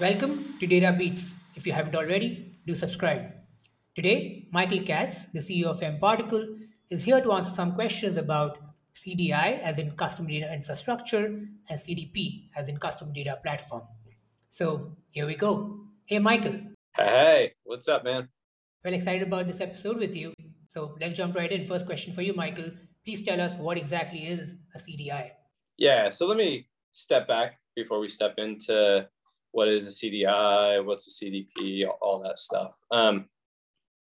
Welcome to Data Beats. If you haven't already, do subscribe. Today, Michael Katz, the CEO of mParticle, is here to answer some questions about CDI, as in Custom Data Infrastructure, and CDP, as in Custom Data Platform. So here we go. Hey, Michael. Hey, what's up, man? Well excited about this episode with you. So let's jump right in. First question for you, Michael. Please tell us what exactly is a CDI. Yeah, so let me step back before we step into what is a CDI, what's a CDP, all that stuff. Um,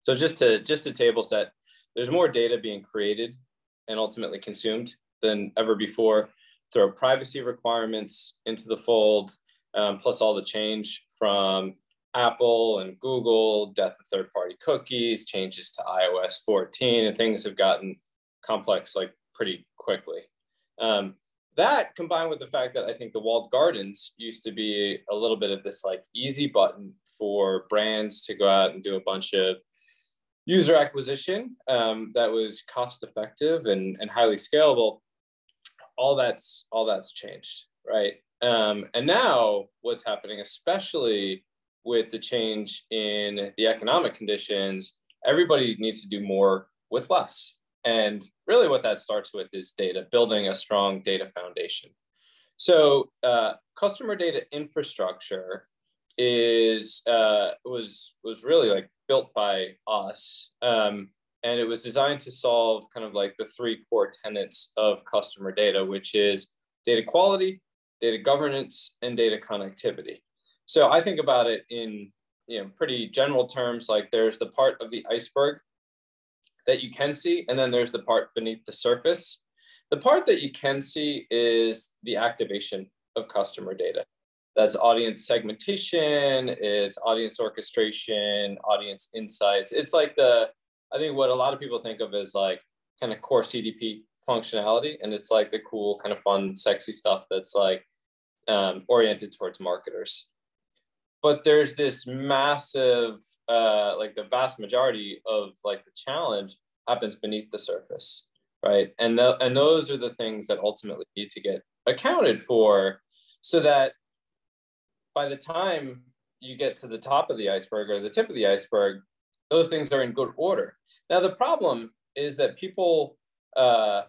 so just to just to table set, there's more data being created and ultimately consumed than ever before. Throw privacy requirements into the fold, um, plus all the change from Apple and Google, death of third-party cookies, changes to iOS 14, and things have gotten complex like pretty quickly. Um, that combined with the fact that I think the walled gardens used to be a little bit of this like easy button for brands to go out and do a bunch of user acquisition um, that was cost effective and, and highly scalable. All that's all that's changed right? Um, and now what's happening especially with the change in the economic conditions everybody needs to do more with less and really, what that starts with is data, building a strong data foundation. So, uh, customer data infrastructure is uh, was was really like built by us, um, and it was designed to solve kind of like the three core tenets of customer data, which is data quality, data governance, and data connectivity. So I think about it in you know pretty general terms, like there's the part of the iceberg that you can see, and then there's the part beneath the surface. The part that you can see is the activation of customer data. That's audience segmentation, it's audience orchestration, audience insights. It's like the, I think what a lot of people think of as like kind of core CDP functionality. And it's like the cool, kind of fun, sexy stuff that's like um, oriented towards marketers. But there's this massive uh, like the vast majority of like the challenge happens beneath the surface, right? And the, and those are the things that ultimately need to get accounted for, so that by the time you get to the top of the iceberg or the tip of the iceberg, those things are in good order. Now the problem is that people, uh,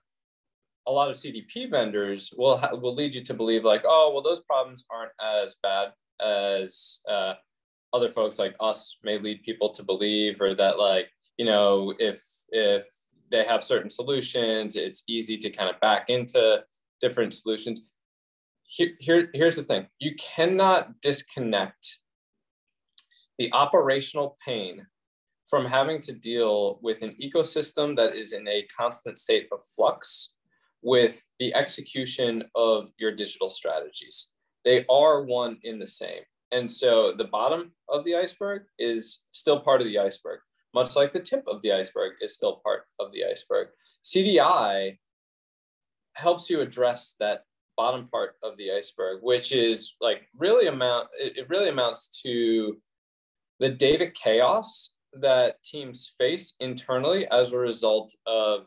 a lot of CDP vendors will ha- will lead you to believe like, oh, well, those problems aren't as bad as uh, other folks like us may lead people to believe or that like you know if if they have certain solutions it's easy to kind of back into different solutions. Here, here here's the thing. You cannot disconnect the operational pain from having to deal with an ecosystem that is in a constant state of flux with the execution of your digital strategies. They are one in the same and so the bottom of the iceberg is still part of the iceberg, much like the tip of the iceberg is still part of the iceberg. CDI helps you address that bottom part of the iceberg, which is like really amount, it really amounts to the data chaos that teams face internally as a result of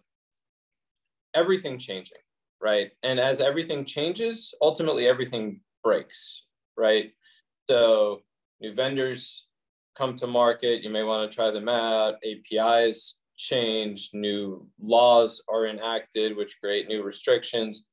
everything changing, right? And as everything changes, ultimately everything breaks, right? So new vendors come to market, you may want to try them out. APIs change, new laws are enacted, which create new restrictions.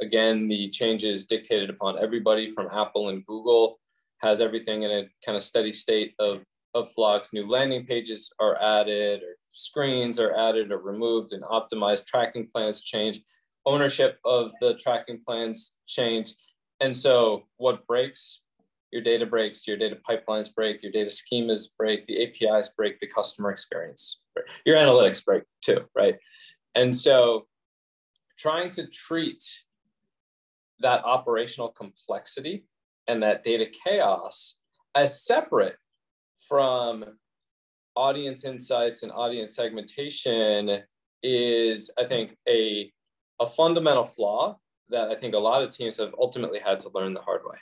Again, the changes dictated upon everybody from Apple and Google has everything in a kind of steady state of, of flux. New landing pages are added, or screens are added or removed, and optimized tracking plans change. Ownership of the tracking plans change. And so, what breaks your data breaks, your data pipelines break, your data schemas break, the APIs break, the customer experience, break. your analytics break too, right? And so trying to treat that operational complexity and that data chaos as separate from audience insights and audience segmentation is, I think, a, a fundamental flaw that I think a lot of teams have ultimately had to learn the hard way.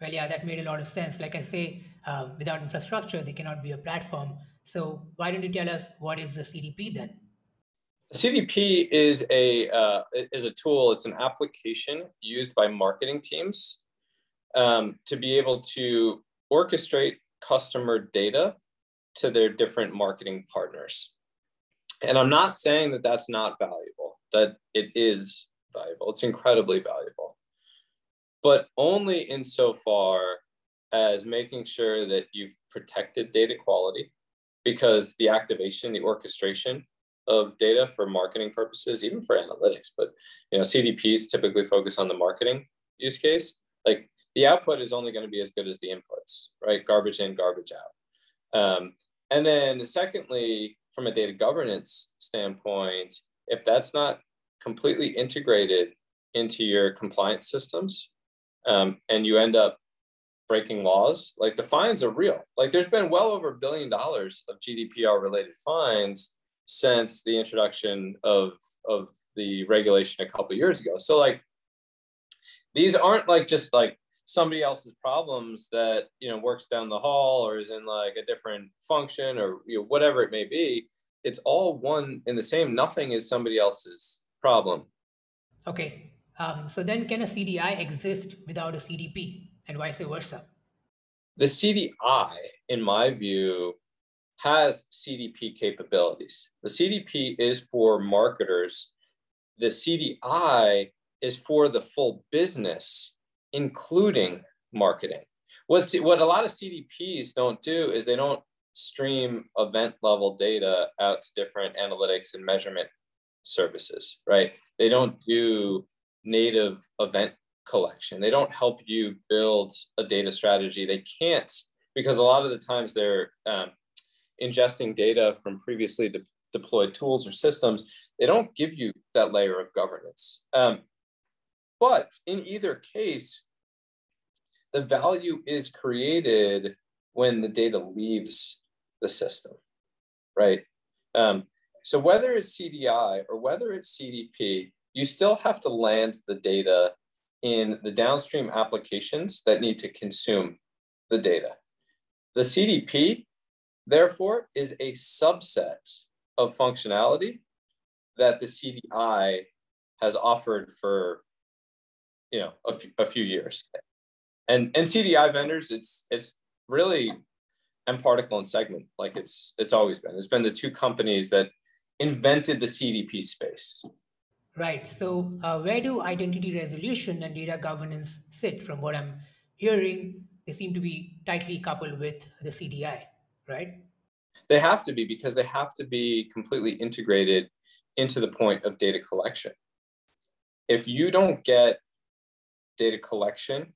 Well, yeah, that made a lot of sense. Like I say, uh, without infrastructure, there cannot be a platform. So why don't you tell us what is the CDP then? CDP is a uh, is a tool. It's an application used by marketing teams um, to be able to orchestrate customer data to their different marketing partners. And I'm not saying that that's not valuable, that it is valuable. It's incredibly valuable. But only insofar as making sure that you've protected data quality because the activation, the orchestration of data for marketing purposes, even for analytics, but you know, CDPs typically focus on the marketing use case. Like the output is only going to be as good as the inputs, right? Garbage in, garbage out. Um, and then secondly, from a data governance standpoint, if that's not completely integrated into your compliance systems um, and you end up breaking laws, like the fines are real. Like there's been well over a billion dollars of GDPR related fines since the introduction of, of the regulation a couple years ago. So like these aren't like just like somebody else's problems that you know works down the hall or is in like a different function or you know, whatever it may be it's all one in the same nothing is somebody else's problem okay um, so then can a cdi exist without a cdp and vice versa the cdi in my view has cdp capabilities the cdp is for marketers the cdi is for the full business including marketing. What's, what a lot of CDPs don't do is they don't stream event level data out to different analytics and measurement services, right? They don't do native event collection. They don't help you build a data strategy. They can't because a lot of the times they're um, ingesting data from previously de- deployed tools or systems. They don't give you that layer of governance. Um, but in either case, the value is created when the data leaves the system, right? Um, so whether it's CDI or whether it's CDP, you still have to land the data in the downstream applications that need to consume the data. The CDP, therefore, is a subset of functionality that the CDI has offered for you know a, f- a few years and and CDI vendors, it's it's really mParticle and Segment, like it's it's always been. It's been the two companies that invented the CDP space. Right. So uh, where do identity resolution and data governance sit? From what I'm hearing, they seem to be tightly coupled with the CDI, right? They have to be because they have to be completely integrated into the point of data collection. If you don't get data collection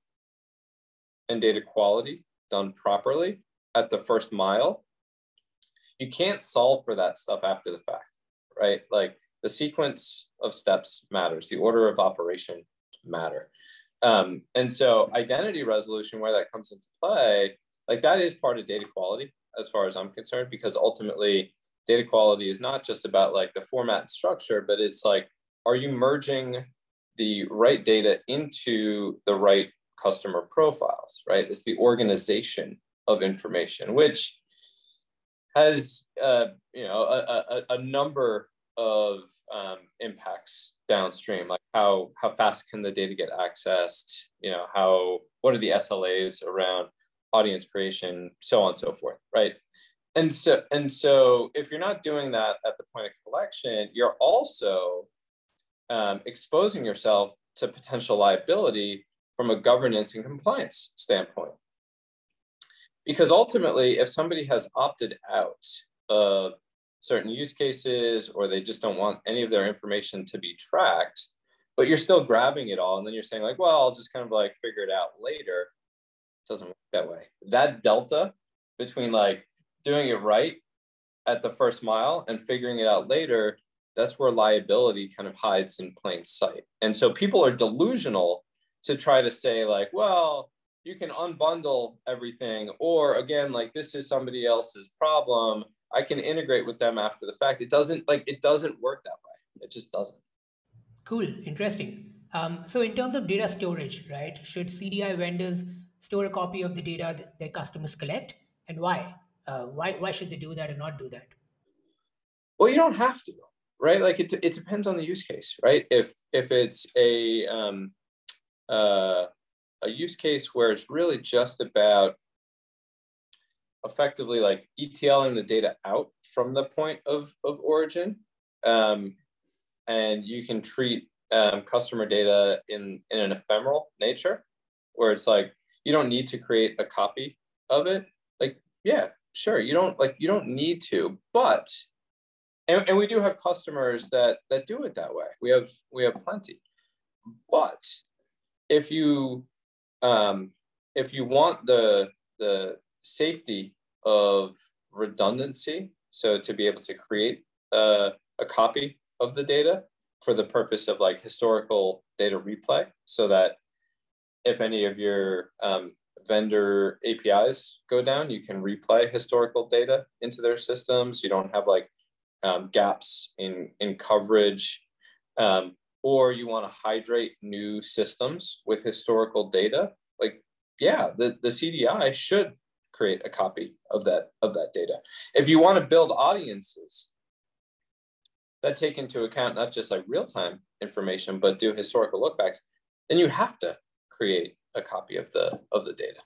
and data quality done properly at the first mile, you can't solve for that stuff after the fact, right? Like the sequence of steps matters, the order of operation matter. Um, and so identity resolution, where that comes into play, like that is part of data quality as far as I'm concerned, because ultimately data quality is not just about like the format and structure, but it's like, are you merging the right data into the right customer profiles, right? It's the organization of information, which has uh, you know a, a, a number of um, impacts downstream, like how how fast can the data get accessed? You know how what are the SLAs around audience creation, so on and so forth, right? And so and so if you're not doing that at the point of collection, you're also um, exposing yourself to potential liability from a governance and compliance standpoint. Because ultimately, if somebody has opted out of certain use cases or they just don't want any of their information to be tracked, but you're still grabbing it all, and then you're saying, like, well, I'll just kind of like figure it out later. It doesn't work that way. That delta between like doing it right at the first mile and figuring it out later, that's where liability kind of hides in plain sight. And so people are delusional to try to say like, well, you can unbundle everything, or again, like this is somebody else's problem. I can integrate with them after the fact. It doesn't like it doesn't work that way. It just doesn't. Cool, interesting. Um, so in terms of data storage, right? Should CDI vendors store a copy of the data that their customers collect, and why? Uh, why why should they do that and not do that? Well, you don't have to, right? Like it, it depends on the use case, right? If if it's a um, uh, a use case where it's really just about effectively like ETLing the data out from the point of, of origin. Um, and you can treat um, customer data in, in an ephemeral nature where it's like you don't need to create a copy of it. Like, yeah, sure, you don't like you don't need to, but and, and we do have customers that that do it that way. We have we have plenty. But if you um, if you want the the safety of redundancy, so to be able to create a, a copy of the data for the purpose of like historical data replay, so that if any of your um, vendor APIs go down, you can replay historical data into their systems. You don't have like um, gaps in, in coverage, um, or you want to hydrate new systems with historical data. Like, yeah, the, the CDI should create a copy of that of that data. If you want to build audiences that take into account not just like real-time information, but do historical lookbacks, then you have to create a copy of the of the data.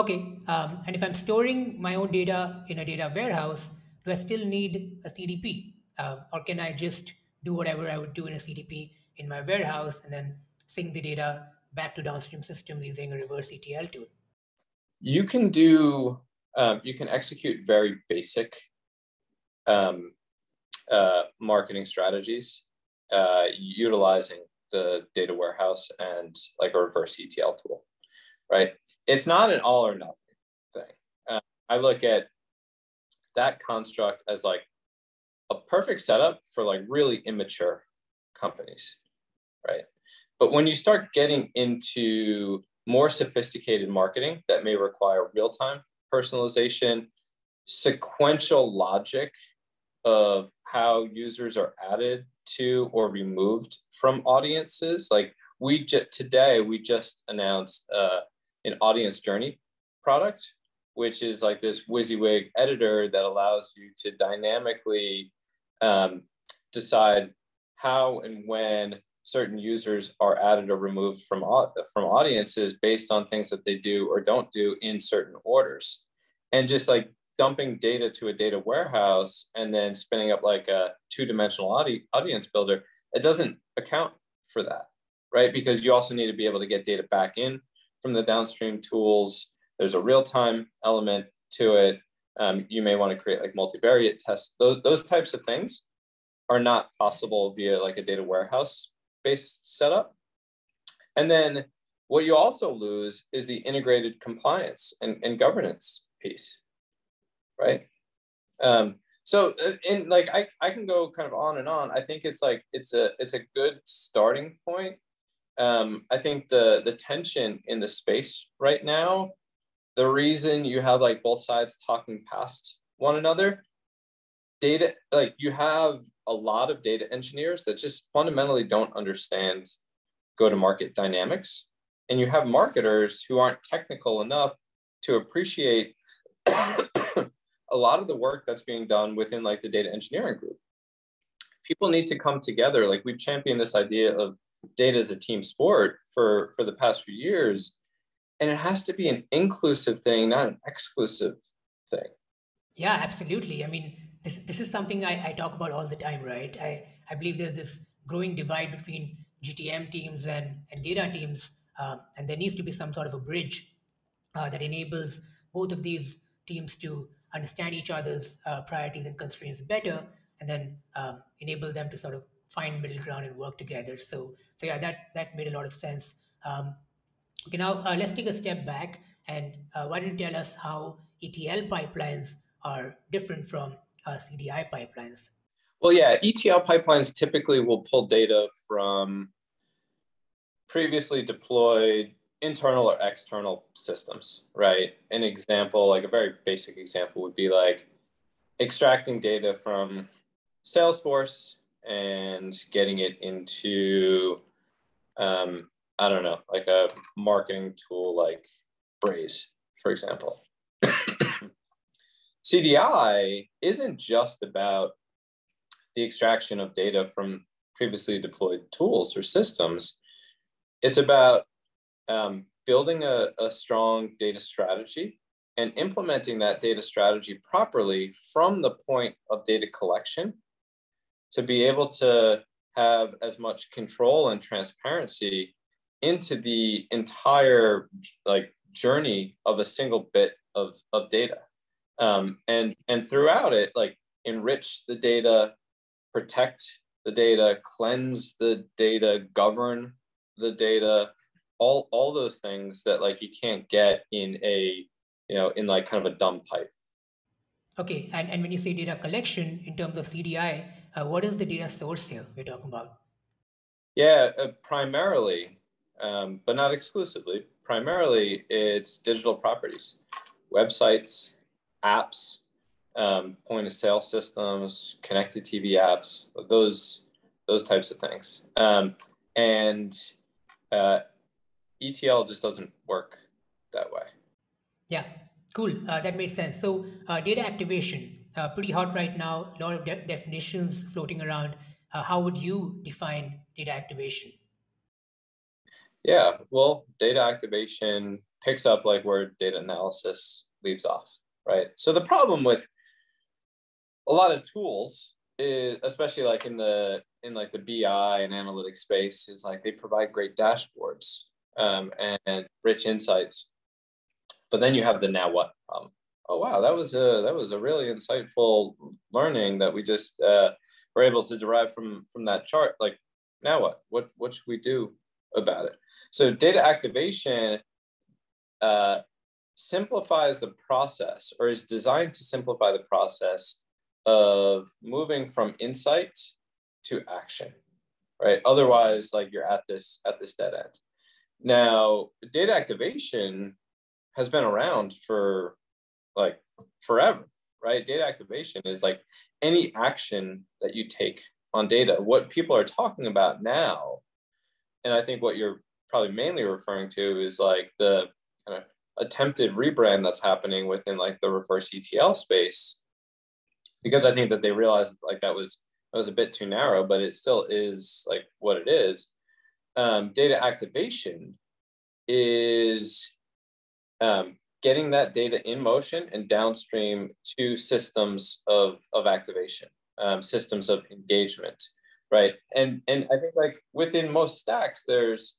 Okay, um, and if I'm storing my own data in a data warehouse, do I still need a CDP, uh, or can I just do whatever I would do in a CDP in my warehouse and then sync the data back to downstream systems using a reverse ETL tool? You can do, um, you can execute very basic um, uh, marketing strategies uh, utilizing the data warehouse and like a reverse ETL tool, right? It's not an all or nothing thing. Uh, I look at that construct as like a perfect setup for like really immature companies, right? But when you start getting into more sophisticated marketing that may require real time personalization, sequential logic of how users are added to or removed from audiences. Like we just today, we just announced uh, an audience journey product, which is like this WYSIWYG editor that allows you to dynamically um, decide how and when certain users are added or removed from, from audiences based on things that they do or don't do in certain orders. And just like dumping data to a data warehouse and then spinning up like a two-dimensional audi- audience builder, it doesn't account for that, right? Because you also need to be able to get data back in from the downstream tools. There's a real-time element to it. Um, you may want to create like multivariate tests. Those, those types of things are not possible via like a data warehouse based setup. And then what you also lose is the integrated compliance and, and governance piece right? Um, so uh, in like I, I can go kind of on and on. I think it's like it's a it's a good starting point. Um, I think the the tension in the space right now, the reason you have like both sides talking past one another, data like you have a lot of data engineers that just fundamentally don't understand go to market dynamics, and you have marketers who aren't technical enough to appreciate a lot of the work that's being done within like the data engineering group. People need to come together. Like we've championed this idea of data as a team sport for, for the past few years. And it has to be an inclusive thing, not an exclusive thing. Yeah, absolutely. I mean, this, this is something I, I talk about all the time, right? I, I believe there's this growing divide between GTM teams and, and data teams. Uh, and there needs to be some sort of a bridge uh, that enables both of these teams to understand each other's uh, priorities and constraints better, and then um, enable them to sort of find middle ground and work together. So, so yeah, that that made a lot of sense. Um, okay, now uh, let's take a step back and uh, why don't you tell us how ETL pipelines are different from CDI pipelines? Well, yeah, ETL pipelines typically will pull data from previously deployed internal or external systems, right? An example, like a very basic example, would be like extracting data from Salesforce and getting it into, um, I don't know, like a marketing tool like Braze, for example. CDI isn't just about the extraction of data from previously deployed tools or systems. It's about um, building a, a strong data strategy and implementing that data strategy properly from the point of data collection to be able to have as much control and transparency into the entire like journey of a single bit of, of data um, and and throughout it like enrich the data protect the data cleanse the data govern the data all all those things that like you can't get in a you know in like kind of a dumb pipe. Okay and, and when you say data collection in terms of cdi uh, what is the data source here we're talking about? Yeah uh, primarily um, but not exclusively primarily it's digital properties websites apps um, point of sale systems connected tv apps those those types of things um, and uh, ETL just doesn't work that way. Yeah, cool. Uh, that makes sense. So, uh, data activation, uh, pretty hot right now. A lot of de- definitions floating around. Uh, how would you define data activation? Yeah, well, data activation picks up like where data analysis leaves off, right? So the problem with a lot of tools is, especially like in the in like the BI and analytics space, is like they provide great dashboards, um, and rich insights. But then you have the now what problem. Oh wow, that was a that was a really insightful learning that we just uh, were able to derive from from that chart. Like now what? What what should we do about it? So data activation uh, simplifies the process, or is designed to simplify the process of moving from insight to action right otherwise like you're at this at this dead end now, data activation has been around for like forever, right? Data activation is like any action that you take on data. What people are talking about now, and I think what you're probably mainly referring to is like the kind of attempted rebrand that's happening within like the reverse ETL space, because I think that they realized like that was that was a bit too narrow, but it still is like what it is um, data activation is um, getting that data in motion and downstream to systems of, of activation, um, systems of engagement, right? And, and I think like within most stacks, there's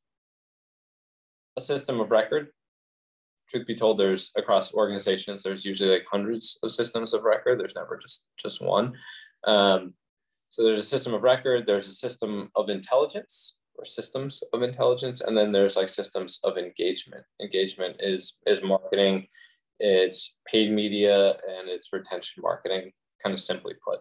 a system of record. Truth be told, there's across organizations, there's usually like hundreds of systems of record. There's never just, just one. Um, so there's a system of record, there's a system of intelligence, or systems of intelligence and then there's like systems of engagement. Engagement is is marketing it's paid media and it's retention marketing kind of simply put.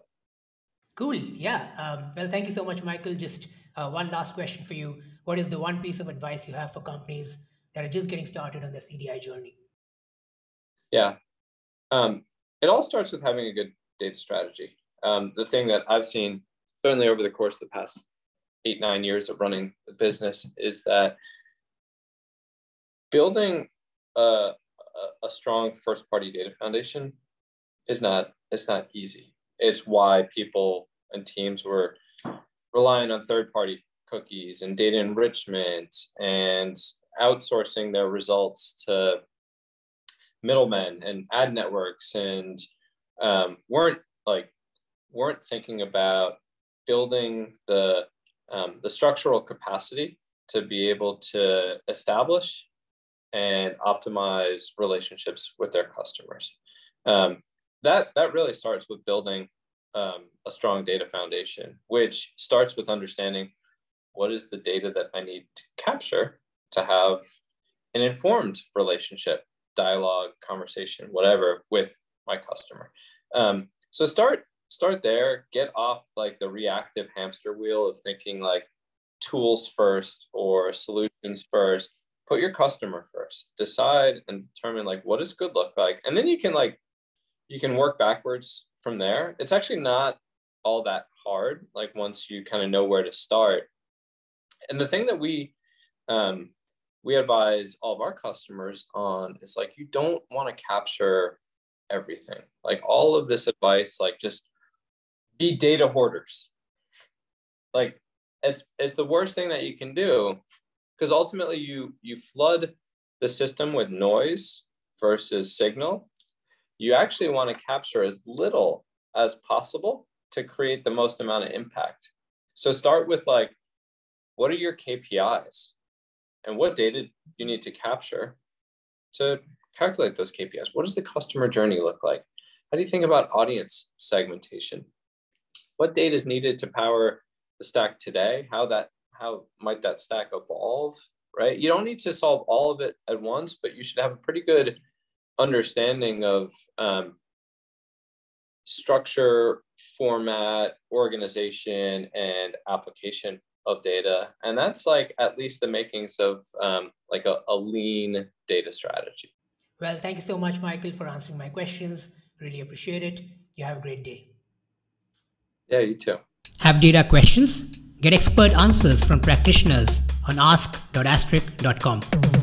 Cool. Yeah um, well thank you so much michael. Just uh, one last question for you. What is the one piece of advice you have for companies that are just getting started on the cdi journey. Yeah. Um, it all starts with having a good data strategy. Um, the thing that i've seen certainly over the course of the past eight, nine years of running the business is that building a, a strong first party data foundation is not it's not easy. It's why people and teams were relying on third party cookies and data enrichment and outsourcing their results to middlemen and ad networks and um, weren't like weren't thinking about building the um, the structural capacity to be able to establish and optimize relationships with their customers. Um, that, that really starts with building um, a strong data foundation, which starts with understanding what is the data that I need to capture to have an informed relationship, dialogue, conversation, whatever, with my customer. Um, so start start there. Get off like the reactive hamster wheel of thinking like tools first or solutions first. Put your customer first. Decide and determine like what does good look like? And then you can like you can work backwards from there. It's actually not all that hard like once you kind of know where to start. And the thing that we um, we advise all of our customers on is like you don't want to capture everything like all of this advice like just be data hoarders. Like it's it's the worst thing that you can do because ultimately you you flood the system with noise versus signal. You actually want to capture as little as possible to create the most amount of impact. So start with like, what are your KPIs and what data you need to capture to calculate those KPIs? What does the customer journey look like? How do you think about audience segmentation? What data is needed to power the stack today? How that how might that stack evolve? Right? You don't need to solve all of it at once, but you should have a pretty good understanding of um, structure, format, organization, and application of data. And that's like at least the makings of um, like a, a lean data strategy. Well, thank you so much, Michael, for answering my questions. Really appreciate it. You have a great day. Yeah, you too. Have data questions? Get expert answers from practitioners on ask.astorik.com.